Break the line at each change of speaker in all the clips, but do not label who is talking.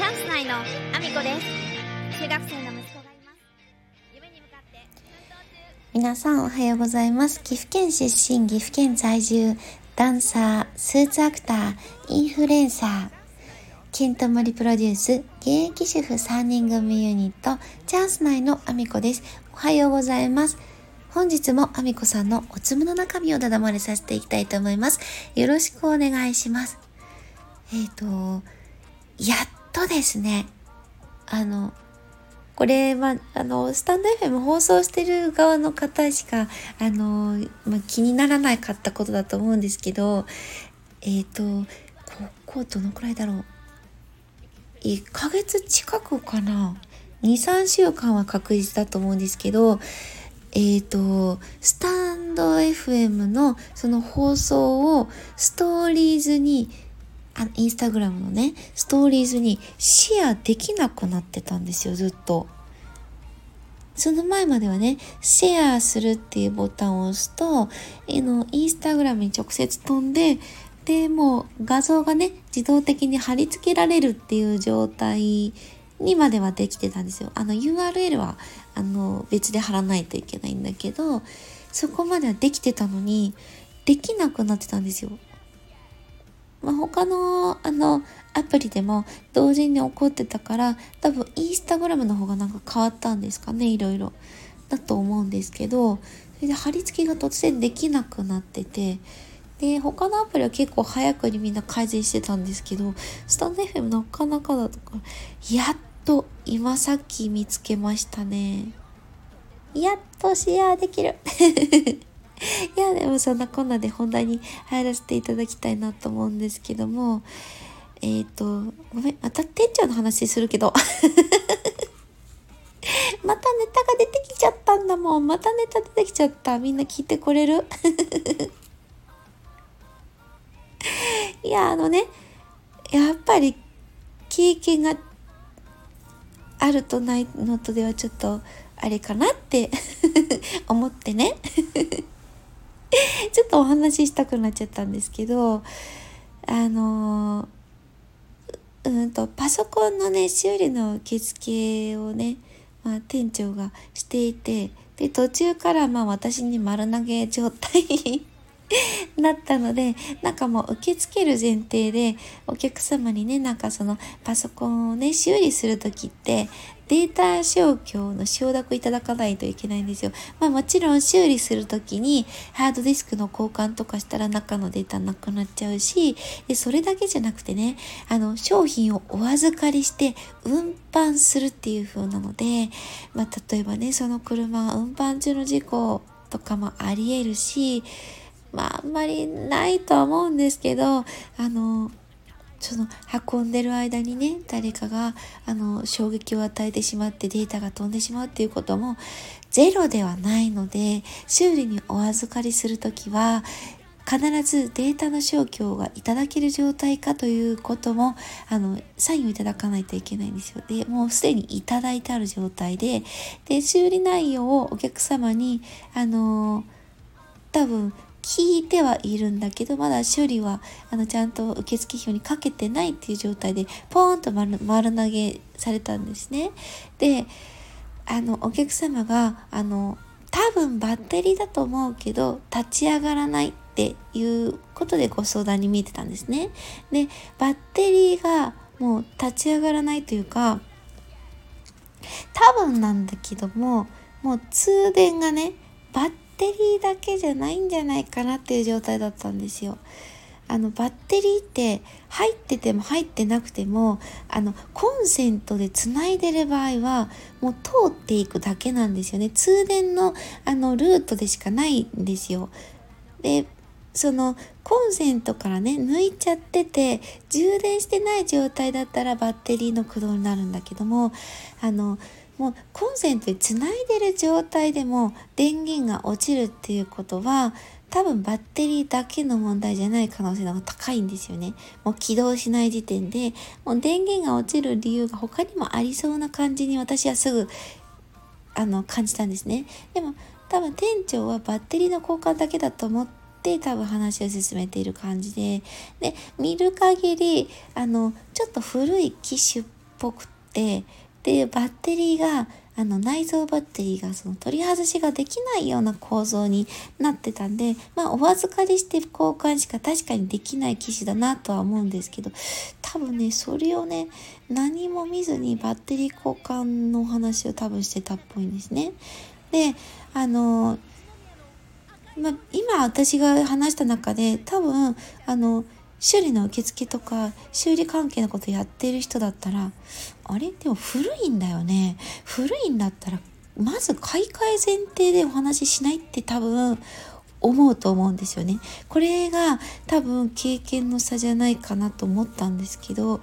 チャンス内のアミコです中学生の息子がいます夢に向かって
皆さんおはようございます。岐阜県出身、岐阜県在住、ダンサー、スーツアクター、インフルエンサー、ケントモリプロデュース、現役主婦3人組ユニット、チャンス内のアミコです。おはようございます。本日もアミコさんのおつむの中身をだだ漏れさせていきたいと思います。よろしくお願いします。えっ、と、やっとですね、あの、これは、あの、スタンド FM 放送してる側の方しか、あの、ま、気にならなかったことだと思うんですけど、えっ、と、ここどのくらいだろう。1ヶ月近くかな？2、3週間は確実だと思うんですけど、えっ、と、スタンド FM のその放送をストーリーズにあインスタグラムのね、ストーリーズにシェアできなくなってたんですよ、ずっと。その前まではね、シェアするっていうボタンを押すと、えの、インスタグラムに直接飛んで、で、もう画像がね、自動的に貼り付けられるっていう状態にまではできてたんですよ。あの URL は、あの、別で貼らないといけないんだけど、そこまではできてたのに、できなくなってたんですよ。まあ、他のあのアプリでも同時に起こってたから多分インスタグラムの方がなんか変わったんですかねいろいろ。だと思うんですけどそれで貼り付けが突然できなくなっててで他のアプリは結構早くにみんな改善してたんですけどスタンド FM なかなかだとかやっと今さっき見つけましたね。やっとシェアできる。いや、でもそんなこんなで本題に入らせていただきたいなと思うんですけども、えっ、ー、と、ごめん、また店長の話するけど。またネタが出てきちゃったんだもん。またネタ出てきちゃった。みんな聞いてこれる？いや、あのね、やっぱり経験があるとないのとではちょっとあれかなって思ってね ちょっとお話ししたくなっちゃったんですけど、あのうんと、パソコンのね、修理の受付をね、まあ、店長がしていて、で、途中からまあ私に丸投げ状態 なったので、なんかもう受け付ける前提で、お客様にね、なんかそのパソコンをね、修理するときって、データ消去の承諾いただかないといけないんですよ。まあもちろん修理するときにハードディスクの交換とかしたら中のデータなくなっちゃうし、でそれだけじゃなくてね、あの商品をお預かりして運搬するっていう風なので、まあ例えばね、その車が運搬中の事故とかもあり得るし、まああんまりないとは思うんですけど、あの、その運んでる間にね誰かがあの衝撃を与えてしまってデータが飛んでしまうっていうこともゼロではないので修理にお預かりする時は必ずデータの消去がいただける状態かということもあのサインをいただかないといけないんですよ。でもうすでにいただいてある状態でで修理内容をお客様にあの多分聞いてはいるんだけど、まだ処理は、あの、ちゃんと受付表にかけてないっていう状態で、ポーンと丸丸投げされたんですね。で、あの、お客様が、あの、多分バッテリーだと思うけど、立ち上がらないっていうことでご相談に見えてたんですね。で、バッテリーがもう立ち上がらないというか、多分なんだけども、もう通電がね、バッテリーだけじゃないんじゃないかなっていう状態だったんですよ。あのバッテリーって入ってても入ってなくてもあのコンセントでつないでる場合はもう通っていくだけなんですよね通電のあのルートでしかないんですよでそのコンセントからね抜いちゃってて充電してない状態だったらバッテリーの駆動になるんだけどもあのもうコンセントにつないでる状態でも電源が落ちるっていうことは多分バッテリーだけの問題じゃない可能性の方が高いんですよね。もう起動しない時点でもう電源が落ちる理由が他にもありそうな感じに私はすぐあの感じたんですね。でも多分店長はバッテリーの交換だけだと思って多分話を進めている感じでで見る限りあのちょっと古い機種っぽくてでバッテリーがあの内蔵バッテリーがその取り外しができないような構造になってたんで、まあ、お預かりして交換しか確かにできない機種だなとは思うんですけど多分ねそれをね何も見ずにバッテリー交換の話を多分してたっぽいんですね。であのまあ、今私が話した中で多分あの修理の受付とか修理関係のことやってる人だったらあれ？でも古いんだよね古いんだったらまず買い替え前提でお話ししないって多分思うと思うんですよね。これが多分経験の差じゃないかなと思ったんですけど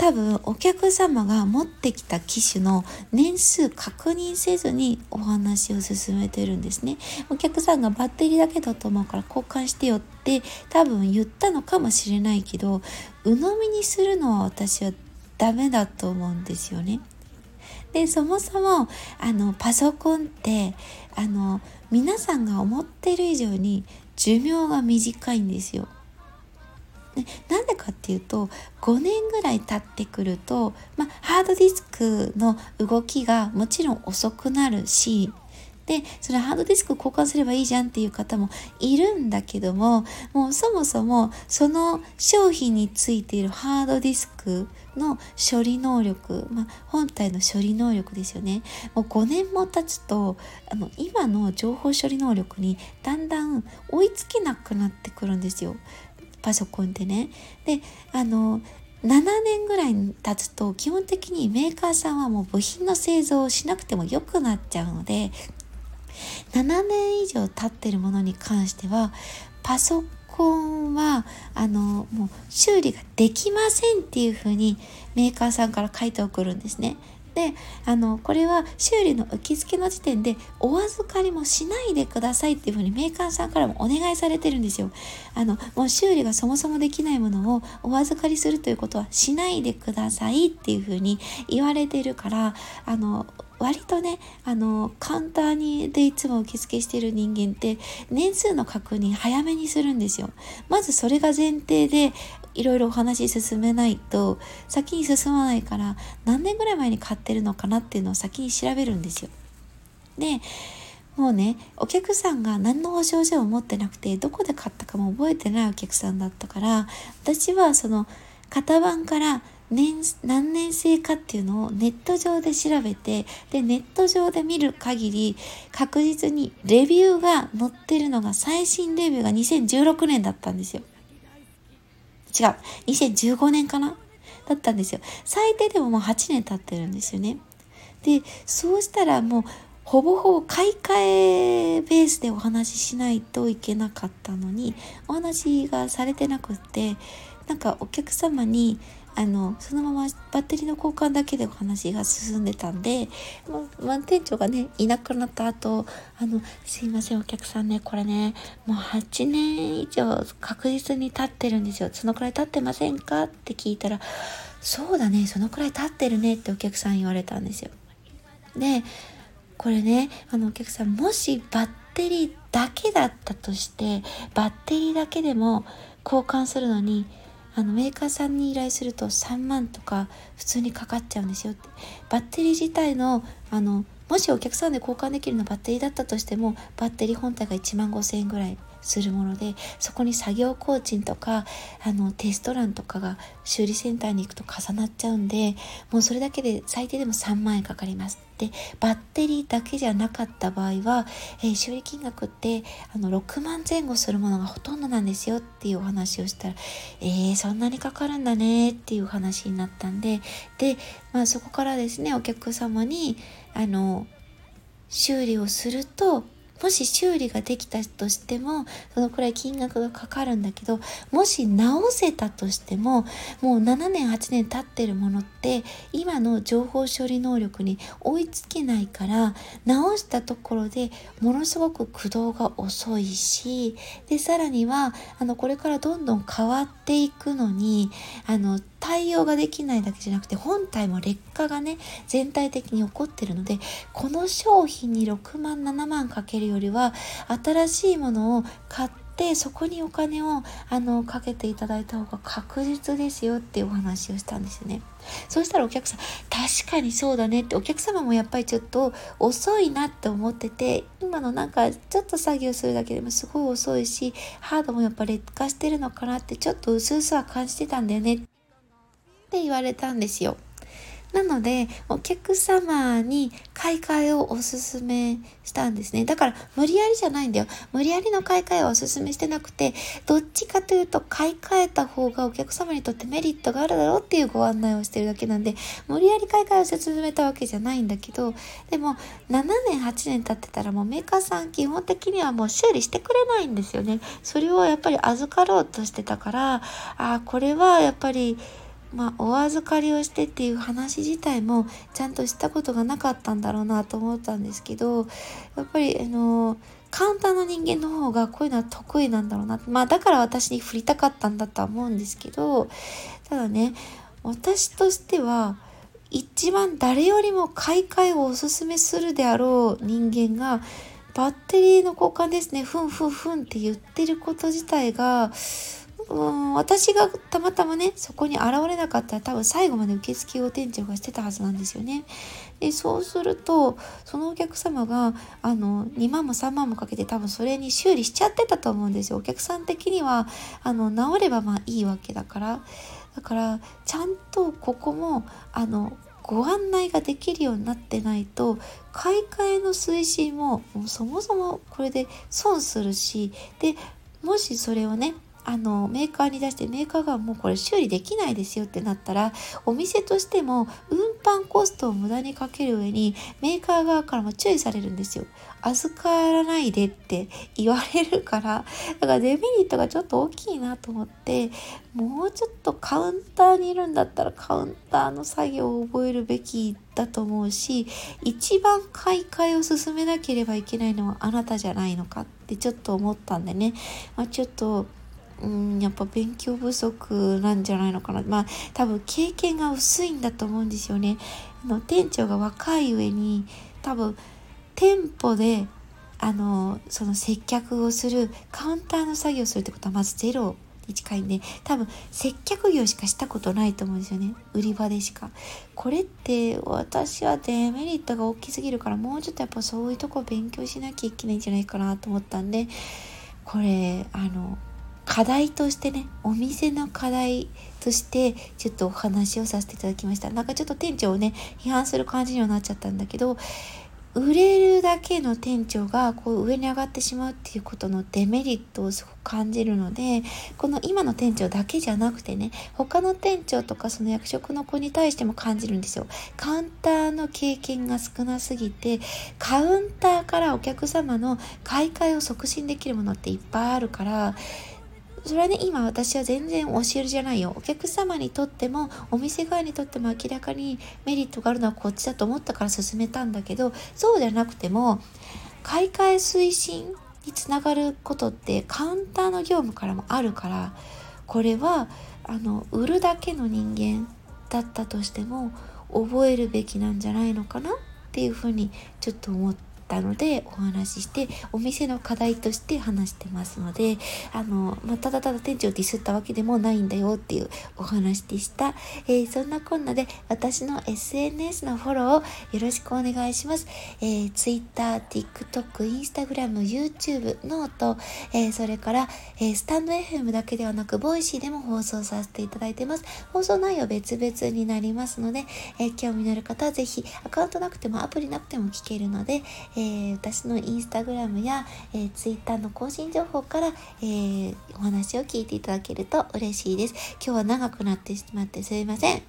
多分お客様が持ってきた機種の年数確認せずにお話を進めてるんですね。お客さんがバッテリーだけだと思うから交換してよって多分言ったのかもしれないけど鵜呑みにするのは私はダメだと思うんですよね。でそもそもあのパソコンってあの皆さんが思ってる以上に寿命が短いんですよ。でなんでかっていうと5年ぐらい経ってくると、まあ、ハードディスクの動きがもちろん遅くなるしでそれハードディスク交換すればいいじゃんっていう方もいるんだけどももうそもそもその商品についているハードディスクの処理能力、まあ、本体の処理能力ですよね。もう5年も経つとあの今の情報処理能力にだんだん追いつけなくなってくるんですよ。パソコンってね。であの7年ぐらい経つと基本的にメーカーさんはもう部品の製造をしなくても良くなっちゃうので7年以上経ってるものに関してはパソコンはあのもう修理ができませんっていうふうにメーカーさんから書いて送るんですね。であのこれは修理の受付の時点でお預かりもしないでくださいっていうふうにメーカーさんからもお願いされてるんですよ。あのもう修理がそもそもできないものをお預かりするということはしないでくださいっていうふうに言われてるからあの割とねあのカウンターにでいつも受付してる人間って年数の確認早めにするんですよ。まずそれが前提でいろいろお話進めないと先に進まないから何年ぐらい前に買ってるのかなっていうのを先に調べるんですよ。でもうねお客さんが何の保証書を持ってなくてどこで買ったかも覚えてないお客さんだったから私はその型番から年何年生かっていうのをネット上で調べてでネット上で見る限り確実にレビューが載ってるのが最新レビューが2016年だったんですよ。違う。2015年かな？だったんですよ。最低でももう8年経ってるんですよね。で、そうしたらもう、ほぼほぼ買い替えベースでお話ししないといけなかったのに、お話がされてなくって、なんかお客様にあのそのままバッテリーの交換だけでお話が進んでたんで、まま店長がねいなくなった後あの「すいませんお客さんねこれねもう8年以上確実に経ってるんですよそのくらい経ってませんか?」って聞いたら「そうだねそのくらい経ってるね」ってお客さん言われたんですよ。でこれねあのお客さんもしバッテリーだけだったとしてバッテリーだけでも交換するのにあのメーカーさんに依頼すると3万とか普通にかかっちゃうんですよ。ってバッテリー自体のあのもしお客さんで交換できるのバッテリーだったとしてもバッテリー本体が1万5000円ぐらいするものでそこに作業工賃とかあのテスト欄とかが修理センターに行くと重なっちゃうんでもうそれだけで最低でも3万円かかります。でバッテリーだけじゃなかった場合は、えー、修理金額ってあの6万前後するものがほとんどなんですよ。っていうお話をしたらえー、そんなにかかるんだね。っていう話になったんでで、まあ、そこからですねお客様にあの修理をするともし修理ができたとしてもそのくらい金額がかかるんだけどもし直せたとしてももう7年8年経ってるものって今の情報処理能力に追いつけないから直したところでものすごく駆動が遅いしでさらにはあのこれからどんどん変わっていくのにあの対応ができないだけじゃなくて本体も劣化がね全体的に起こってるのでこの商品に6万7万かけるよりは新しいものを買ってそこにお金をあのかけていただいた方が確実ですよっていうお話をしたんですよね。そうしたらお客さん確かにそうだねってお客様もやっぱりちょっと遅いなって思ってて今のなんかちょっと作業するだけでもすごい遅いしハードもやっぱ劣化してるのかなってちょっと薄々は感じてたんだよねって言われたんですよ。なので、お客様に買い替えをおすすめしたんですね。だから、無理やりじゃないんだよ。無理やりの買い替えはおすすめしてなくて、どっちかというと、買い替えた方がお客様にとってメリットがあるだろうっていうご案内をしてるだけなんで、無理やり買い替えを進めたわけじゃないんだけど、でも、7年、8年経ってたらもうメーカーさん基本的にはもう修理してくれないんですよね。それをやっぱり預かろうとしてたから、ああ、これはやっぱり、まあ、お預かりをしてっていう話自体もちゃんとしたことがなかったんだろうなと思ったんですけどやっぱりあのカウンターの人間の方がこういうのは得意なんだろうなまあだから私に振りたかったんだとは思うんですけどただね私としては一番誰よりも買い替えをおすすめするであろう人間がバッテリーの交換ですねふんふんふんって言ってること自体がうん私がたまたまねそこに現れなかったら多分最後まで受付を店長がしてたはずなんですよね。でそうするとそのお客様があの2万も3万もかけて多分それに修理しちゃってたと思うんですよ。お客さん的にはあの治ればまあいいわけだから。だからちゃんとここもあのご案内ができるようになってないと買い替えの推進ももそもそもこれで損するしでもしそれをねあのメーカーに出してメーカーがもうこれ修理できないですよってなったらお店としても運搬コストを無駄にかける上にメーカー側からも注意されるんですよ。預からないでって言われるからだからデメリットがちょっと大きいなと思ってもうちょっとカウンターにいるんだったらカウンターの作業を覚えるべきだと思うし一番買い替えを進めなければいけないのはあなたじゃないのかってちょっと思ったんでね、まあ、ちょっとうんやっぱ勉強不足なんじゃないのかな。まあ多分経験が薄いんだと思うんですよね。あの店長が若い上に多分店舗であのその接客をするカウンターの作業をするってことはまずゼロに近いんで多分接客業しかしたことないと思うんですよね。売り場でしか。これって私はデメリットが大きすぎるからもうちょっとやっぱそういうとこ勉強しなきゃいけないんじゃないかなと思ったんでこれあの課題としてねお店の課題としてちょっとお話をさせていただきました。なんかちょっと店長をね批判する感じにはなっちゃったんだけど売れるだけの店長がこう上に上がってしまうっていうことのデメリットをすごく感じるのでこの今の店長だけじゃなくてね他の店長とかその役職の子に対しても感じるんですよ。カウンターの経験が少なすぎてカウンターからお客様の買い替えを促進できるものっていっぱいあるからそれはね今私は全然教えるじゃないよ。お客様にとってもお店側にとっても明らかにメリットがあるのはこっちだと思ったから進めたんだけどそうじゃなくても買い替え推進につながることってカウンターの業務からもあるからこれはあの売るだけの人間だったとしても覚えるべきなんじゃないのかなっていうふうにちょっと思ってったのでお話ししてお店の課題として話してますのであの、まあ、ただただ店長ディスったわけでもないんだよっていうお話でした、えー、そんなこんなで私の SNS のフォローをよろしくお願いします、えー、Twitter、TikTok、Instagram、YouTube、 note、えー、それから、え、 stand.fm だけではなく Voicy でも放送させていただいてます。放送内容別々になりますので、え、興味のある方はぜひアカウントなくてもアプリなくても聞けるので、えー、私のインスタグラムや、えー、ツイッターの更新情報から、えー、お話を聞いていただけると嬉しいです。今日は長くなってしまってすいません。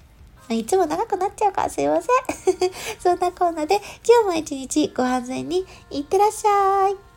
いつも長くなっちゃうからすいません。そんなこんなで今日も一日ご安全にいってらっしゃい。